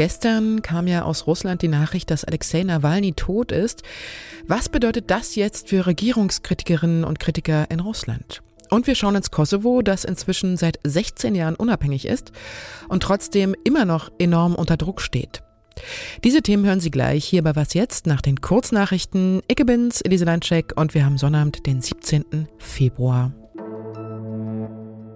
Gestern kam ja aus Russland die Nachricht, dass Alexei Nawalny tot ist. Was bedeutet das jetzt für Regierungskritikerinnen und Kritiker in Russland? Und wir schauen ins Kosovo, das inzwischen seit 16 Jahren unabhängig ist und trotzdem immer noch enorm unter Druck steht. Diese Themen hören Sie gleich hier bei Was Jetzt nach den Kurznachrichten. Icke bin's, Elise Landscheck und wir haben Sonnabend, den 17. Februar.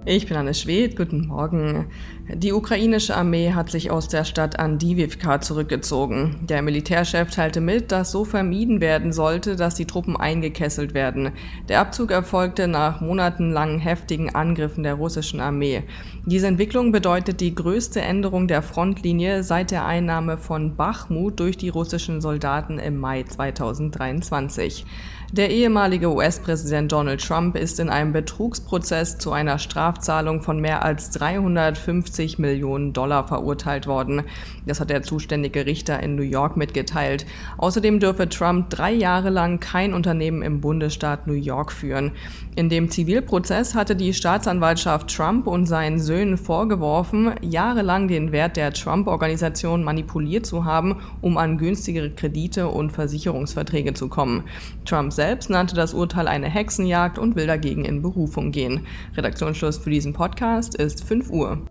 Ich bin Anne Schwed, guten Morgen. Die ukrainische Armee hat sich aus der Stadt Andivivka zurückgezogen. Der Militärchef teilte mit, dass so vermieden werden sollte, dass die Truppen eingekesselt werden. Der Abzug erfolgte nach monatelangen heftigen Angriffen der russischen Armee. Diese Entwicklung bedeutet die größte Änderung der Frontlinie seit der Einnahme von Bachmut durch die russischen Soldaten im Mai 2023. Der ehemalige US-Präsident Donald Trump ist in einem Betrugsprozess zu einer Strafzahlung von mehr als 350 Millionen Dollar verurteilt worden. Das hat der zuständige Richter in New York mitgeteilt. Außerdem dürfe Trump drei Jahre lang kein Unternehmen im Bundesstaat New York führen. In dem Zivilprozess hatte die Staatsanwaltschaft Trump und seinen Söhnen vorgeworfen, jahrelang den Wert der Trump-Organisation manipuliert zu haben, um an günstigere Kredite und Versicherungsverträge zu kommen. Trump selbst nannte das Urteil eine Hexenjagd und will dagegen in Berufung gehen. Redaktionsschluss für diesen Podcast ist 5 Uhr.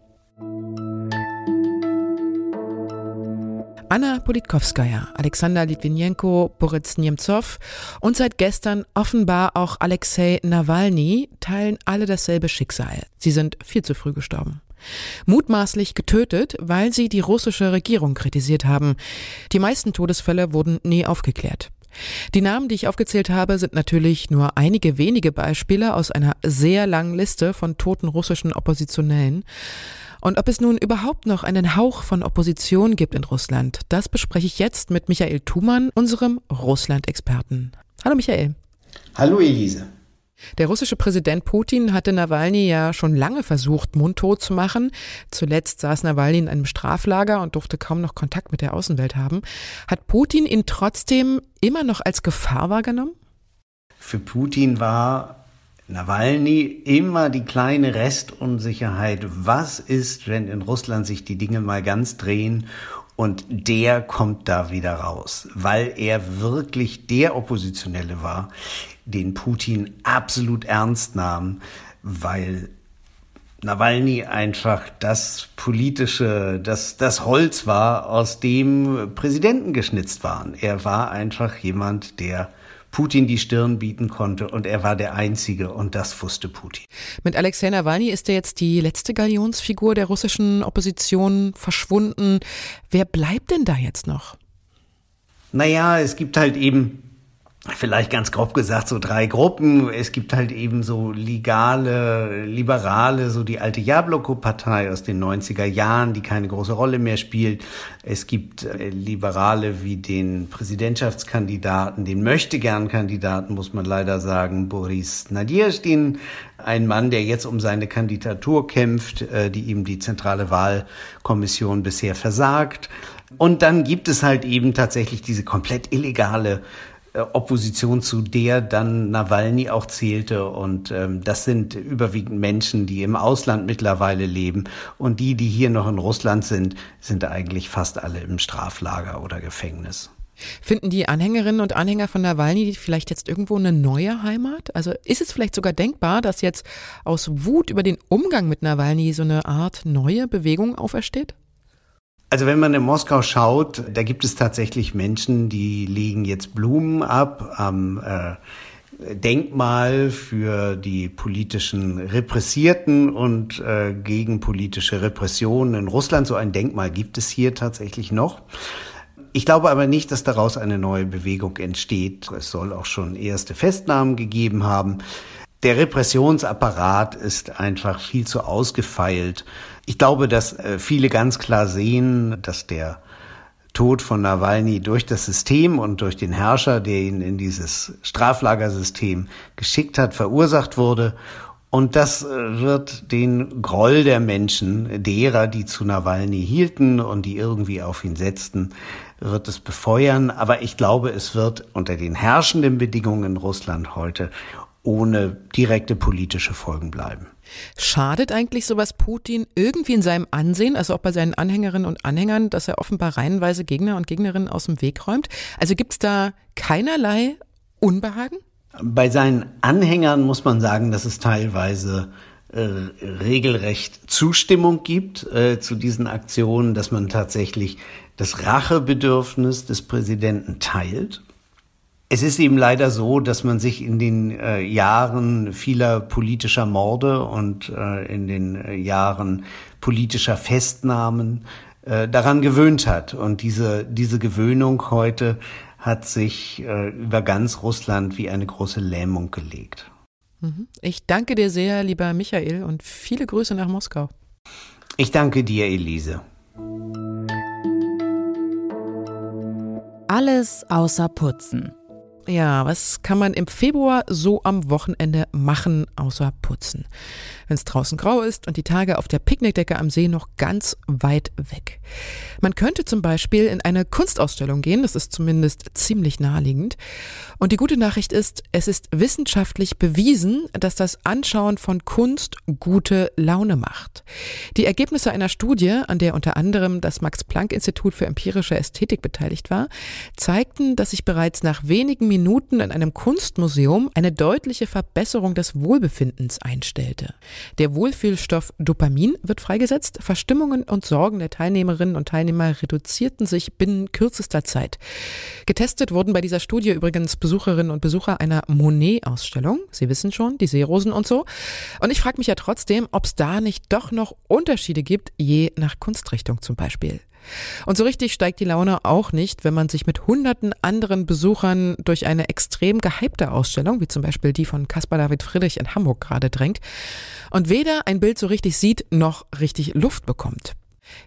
Anna Politkovskaya, Alexander Litvinenko, Boris Nemtsov und seit gestern offenbar auch Alexei Nawalny teilen alle dasselbe Schicksal. Sie sind viel zu früh gestorben. Mutmaßlich getötet, weil sie die russische Regierung kritisiert haben. Die meisten Todesfälle wurden nie aufgeklärt. Die Namen, die ich aufgezählt habe, sind natürlich nur einige wenige Beispiele aus einer sehr langen Liste von toten russischen Oppositionellen. Und ob es nun überhaupt noch einen Hauch von Opposition gibt in Russland, das bespreche ich jetzt mit Michael Thumann, unserem Russland-Experten. Hallo Michael. Hallo Elise. Der russische Präsident Putin hatte Nawalny ja schon lange versucht, mundtot zu machen. Zuletzt saß Nawalny in einem Straflager und durfte kaum noch Kontakt mit der Außenwelt haben. Hat Putin ihn trotzdem immer noch als Gefahr wahrgenommen? Für Putin war Nawalny immer die kleine Restunsicherheit. Was ist, wenn in Russland sich die Dinge mal ganz drehen und der kommt da wieder raus, weil er wirklich der Oppositionelle war, den Putin absolut ernst nahm, weil Nawalny einfach das politische, das, das Holz war, aus dem Präsidenten geschnitzt waren. Er war einfach jemand, der Putin die Stirn bieten konnte und er war der Einzige und das wusste Putin. Mit Alexei Nawalny ist er jetzt die letzte Galionsfigur der russischen Opposition verschwunden. Wer bleibt denn da jetzt noch? Naja, es gibt halt eben vielleicht ganz grob gesagt so drei Gruppen. Es gibt halt eben so legale, liberale, so die alte Jabloko-Partei aus den 90er Jahren, die keine große Rolle mehr spielt. Es gibt äh, Liberale wie den Präsidentschaftskandidaten, den Möchtegern-Kandidaten, muss man leider sagen, Boris Nadjezdin, ein Mann, der jetzt um seine Kandidatur kämpft, äh, die ihm die zentrale Wahlkommission bisher versagt. Und dann gibt es halt eben tatsächlich diese komplett illegale Opposition zu der dann Nawalny auch zählte. Und ähm, das sind überwiegend Menschen, die im Ausland mittlerweile leben. Und die, die hier noch in Russland sind, sind eigentlich fast alle im Straflager oder Gefängnis. Finden die Anhängerinnen und Anhänger von Nawalny vielleicht jetzt irgendwo eine neue Heimat? Also ist es vielleicht sogar denkbar, dass jetzt aus Wut über den Umgang mit Nawalny so eine Art neue Bewegung aufersteht? Also wenn man in Moskau schaut, da gibt es tatsächlich Menschen, die legen jetzt Blumen ab am äh, Denkmal für die politischen Repressierten und äh, gegen politische Repressionen in Russland. So ein Denkmal gibt es hier tatsächlich noch. Ich glaube aber nicht, dass daraus eine neue Bewegung entsteht. Es soll auch schon erste Festnahmen gegeben haben. Der Repressionsapparat ist einfach viel zu ausgefeilt ich glaube, dass äh, viele ganz klar sehen, dass der Tod von Nawalny durch das System und durch den Herrscher, der ihn in dieses Straflagersystem geschickt hat, verursacht wurde. Und das äh, wird den Groll der Menschen, derer, die zu Nawalny hielten und die irgendwie auf ihn setzten, wird es befeuern. Aber ich glaube, es wird unter den herrschenden Bedingungen in Russland heute ohne direkte politische Folgen bleiben. Schadet eigentlich sowas Putin irgendwie in seinem Ansehen, also auch bei seinen Anhängerinnen und Anhängern, dass er offenbar reihenweise Gegner und Gegnerinnen aus dem Weg räumt? Also gibt es da keinerlei Unbehagen? Bei seinen Anhängern muss man sagen, dass es teilweise äh, regelrecht Zustimmung gibt äh, zu diesen Aktionen, dass man tatsächlich das Rachebedürfnis des Präsidenten teilt. Es ist eben leider so, dass man sich in den äh, Jahren vieler politischer Morde und äh, in den äh, Jahren politischer Festnahmen äh, daran gewöhnt hat. Und diese, diese Gewöhnung heute hat sich äh, über ganz Russland wie eine große Lähmung gelegt. Mhm. Ich danke dir sehr, lieber Michael, und viele Grüße nach Moskau. Ich danke dir, Elise. Alles außer Putzen. Ja, was kann man im Februar so am Wochenende machen, außer putzen? Wenn es draußen grau ist und die Tage auf der Picknickdecke am See noch ganz weit weg. Man könnte zum Beispiel in eine Kunstausstellung gehen, das ist zumindest ziemlich naheliegend. Und die gute Nachricht ist, es ist wissenschaftlich bewiesen, dass das Anschauen von Kunst gute Laune macht. Die Ergebnisse einer Studie, an der unter anderem das Max-Planck-Institut für empirische Ästhetik beteiligt war, zeigten, dass sich bereits nach wenigen Minuten in einem Kunstmuseum eine deutliche Verbesserung des Wohlbefindens einstellte. Der Wohlfühlstoff Dopamin wird freigesetzt, Verstimmungen und Sorgen der Teilnehmerinnen und Teilnehmer reduzierten sich binnen kürzester Zeit. Getestet wurden bei dieser Studie übrigens Besucherinnen und Besucher einer Monet-Ausstellung. Sie wissen schon, die Seerosen und so. Und ich frage mich ja trotzdem, ob es da nicht doch noch Unterschiede gibt, je nach Kunstrichtung zum Beispiel. Und so richtig steigt die Laune auch nicht, wenn man sich mit hunderten anderen Besuchern durch eine extrem gehypte Ausstellung, wie zum Beispiel die von Caspar David Friedrich in Hamburg gerade drängt, und weder ein Bild so richtig sieht, noch richtig Luft bekommt.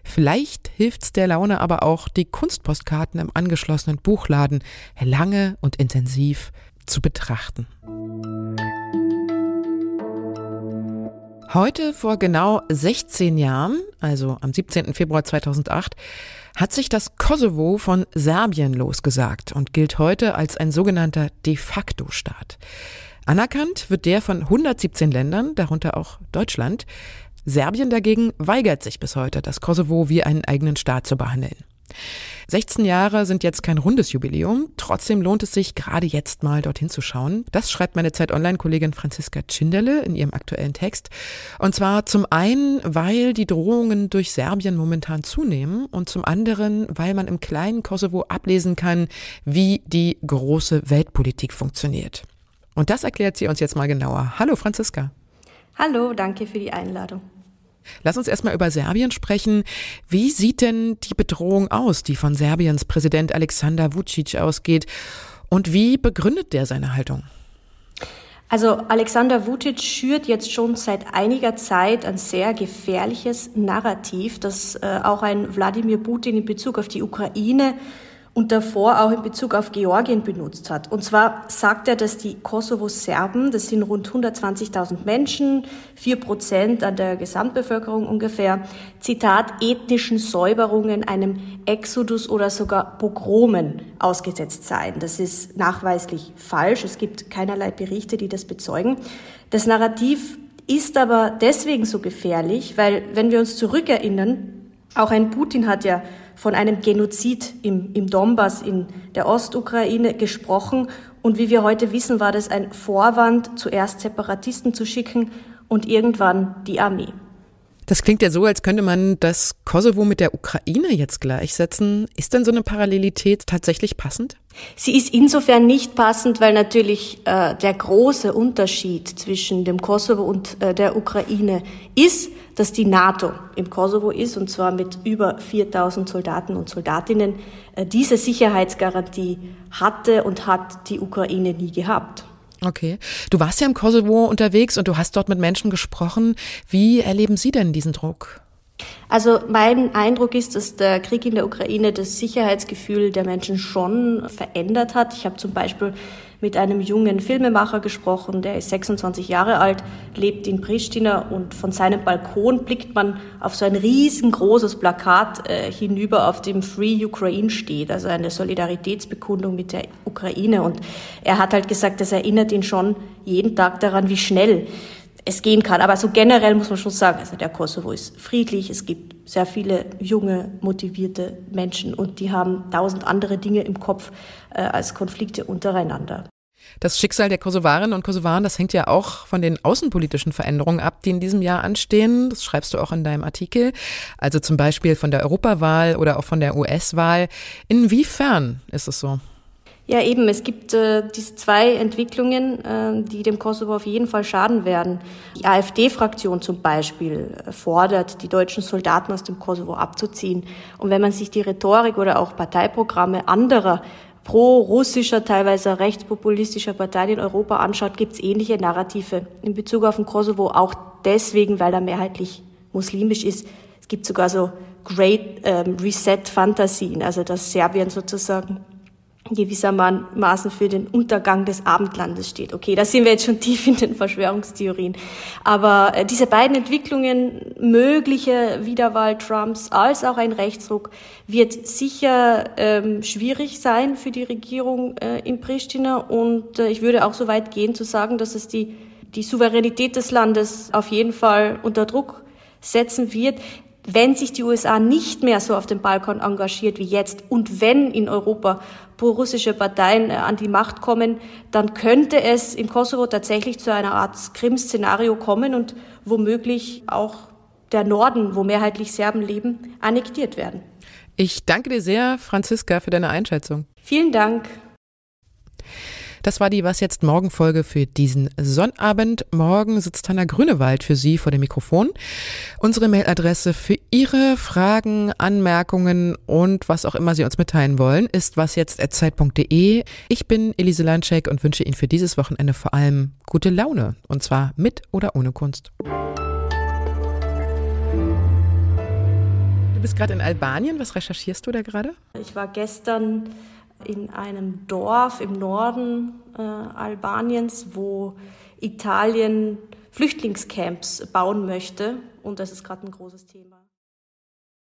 Vielleicht hilft's der Laune aber auch, die Kunstpostkarten im angeschlossenen Buchladen lange und intensiv zu betrachten. Heute vor genau 16 Jahren, also am 17. Februar 2008, hat sich das Kosovo von Serbien losgesagt und gilt heute als ein sogenannter de facto Staat. Anerkannt wird der von 117 Ländern, darunter auch Deutschland. Serbien dagegen weigert sich bis heute, das Kosovo wie einen eigenen Staat zu behandeln. 16 Jahre sind jetzt kein rundes Jubiläum, trotzdem lohnt es sich gerade jetzt mal dorthin zu schauen. Das schreibt meine Zeit Online-Kollegin Franziska Tschinderle in ihrem aktuellen Text. Und zwar zum einen, weil die Drohungen durch Serbien momentan zunehmen und zum anderen, weil man im kleinen Kosovo ablesen kann, wie die große Weltpolitik funktioniert. Und das erklärt sie uns jetzt mal genauer. Hallo Franziska. Hallo, danke für die Einladung. Lass uns erstmal über Serbien sprechen. Wie sieht denn die Bedrohung aus, die von Serbiens Präsident Alexander Vucic ausgeht? Und wie begründet der seine Haltung? Also Alexander Vucic schürt jetzt schon seit einiger Zeit ein sehr gefährliches Narrativ, das äh, auch ein Wladimir Putin in Bezug auf die Ukraine und davor auch in Bezug auf Georgien benutzt hat. Und zwar sagt er, dass die Kosovo-Serben, das sind rund 120.000 Menschen, vier Prozent an der Gesamtbevölkerung ungefähr, Zitat, ethnischen Säuberungen, einem Exodus oder sogar Pogromen ausgesetzt seien. Das ist nachweislich falsch. Es gibt keinerlei Berichte, die das bezeugen. Das Narrativ ist aber deswegen so gefährlich, weil, wenn wir uns zurückerinnern, auch ein Putin hat ja von einem Genozid im, im Donbass in der Ostukraine gesprochen. Und wie wir heute wissen, war das ein Vorwand, zuerst Separatisten zu schicken und irgendwann die Armee. Das klingt ja so, als könnte man das Kosovo mit der Ukraine jetzt gleichsetzen. Ist denn so eine Parallelität tatsächlich passend? Sie ist insofern nicht passend, weil natürlich äh, der große Unterschied zwischen dem Kosovo und äh, der Ukraine ist, dass die NATO im Kosovo ist, und zwar mit über 4000 Soldaten und Soldatinnen. Äh, diese Sicherheitsgarantie hatte und hat die Ukraine nie gehabt. Okay. Du warst ja im Kosovo unterwegs und du hast dort mit Menschen gesprochen. Wie erleben Sie denn diesen Druck? Also mein Eindruck ist, dass der Krieg in der Ukraine das Sicherheitsgefühl der Menschen schon verändert hat. Ich habe zum Beispiel mit einem jungen Filmemacher gesprochen, der ist 26 Jahre alt, lebt in Pristina und von seinem Balkon blickt man auf so ein riesengroßes Plakat äh, hinüber, auf dem Free Ukraine steht, also eine Solidaritätsbekundung mit der Ukraine. Und er hat halt gesagt, das erinnert ihn schon jeden Tag daran, wie schnell es gehen kann. Aber so generell muss man schon sagen, also der Kosovo ist friedlich, es gibt sehr viele junge, motivierte Menschen und die haben tausend andere Dinge im Kopf äh, als Konflikte untereinander. Das Schicksal der Kosovarinnen und Kosovaren, das hängt ja auch von den außenpolitischen Veränderungen ab, die in diesem Jahr anstehen. Das schreibst du auch in deinem Artikel. Also zum Beispiel von der Europawahl oder auch von der US-Wahl. Inwiefern ist es so? Ja, eben. Es gibt äh, diese zwei Entwicklungen, äh, die dem Kosovo auf jeden Fall schaden werden. Die AfD-Fraktion zum Beispiel fordert, die deutschen Soldaten aus dem Kosovo abzuziehen. Und wenn man sich die Rhetorik oder auch Parteiprogramme anderer pro-russischer, teilweise rechtspopulistischer Parteien in Europa anschaut, gibt es ähnliche Narrative in Bezug auf den Kosovo, auch deswegen, weil er mehrheitlich muslimisch ist. Es gibt sogar so Great ähm, Reset-Fantasien, also dass Serbien sozusagen gewissermaßen für den Untergang des Abendlandes steht. Okay, da sind wir jetzt schon tief in den Verschwörungstheorien. Aber äh, diese beiden Entwicklungen, mögliche Wiederwahl Trumps als auch ein Rechtsruck, wird sicher ähm, schwierig sein für die Regierung äh, in Pristina. Und äh, ich würde auch so weit gehen zu sagen, dass es die, die Souveränität des Landes auf jeden Fall unter Druck setzen wird wenn sich die USA nicht mehr so auf dem Balkan engagiert wie jetzt und wenn in Europa pro-russische Parteien äh, an die Macht kommen, dann könnte es im Kosovo tatsächlich zu einer Art Krim-Szenario kommen und womöglich auch der Norden, wo mehrheitlich Serben leben, annektiert werden. Ich danke dir sehr, Franziska, für deine Einschätzung. Vielen Dank. Das war die Was jetzt morgen Folge für diesen Sonnabend. Morgen sitzt Hanna Grünewald für Sie vor dem Mikrofon. Unsere Mailadresse für Ihre Fragen, Anmerkungen und was auch immer Sie uns mitteilen wollen, ist wasjetzt@zeit.de. Ich bin Elise Landschek und wünsche Ihnen für dieses Wochenende vor allem gute Laune und zwar mit oder ohne Kunst. Du bist gerade in Albanien. Was recherchierst du da gerade? Ich war gestern in einem Dorf im Norden äh, Albaniens, wo Italien Flüchtlingscamps bauen möchte. Und das ist gerade ein großes Thema.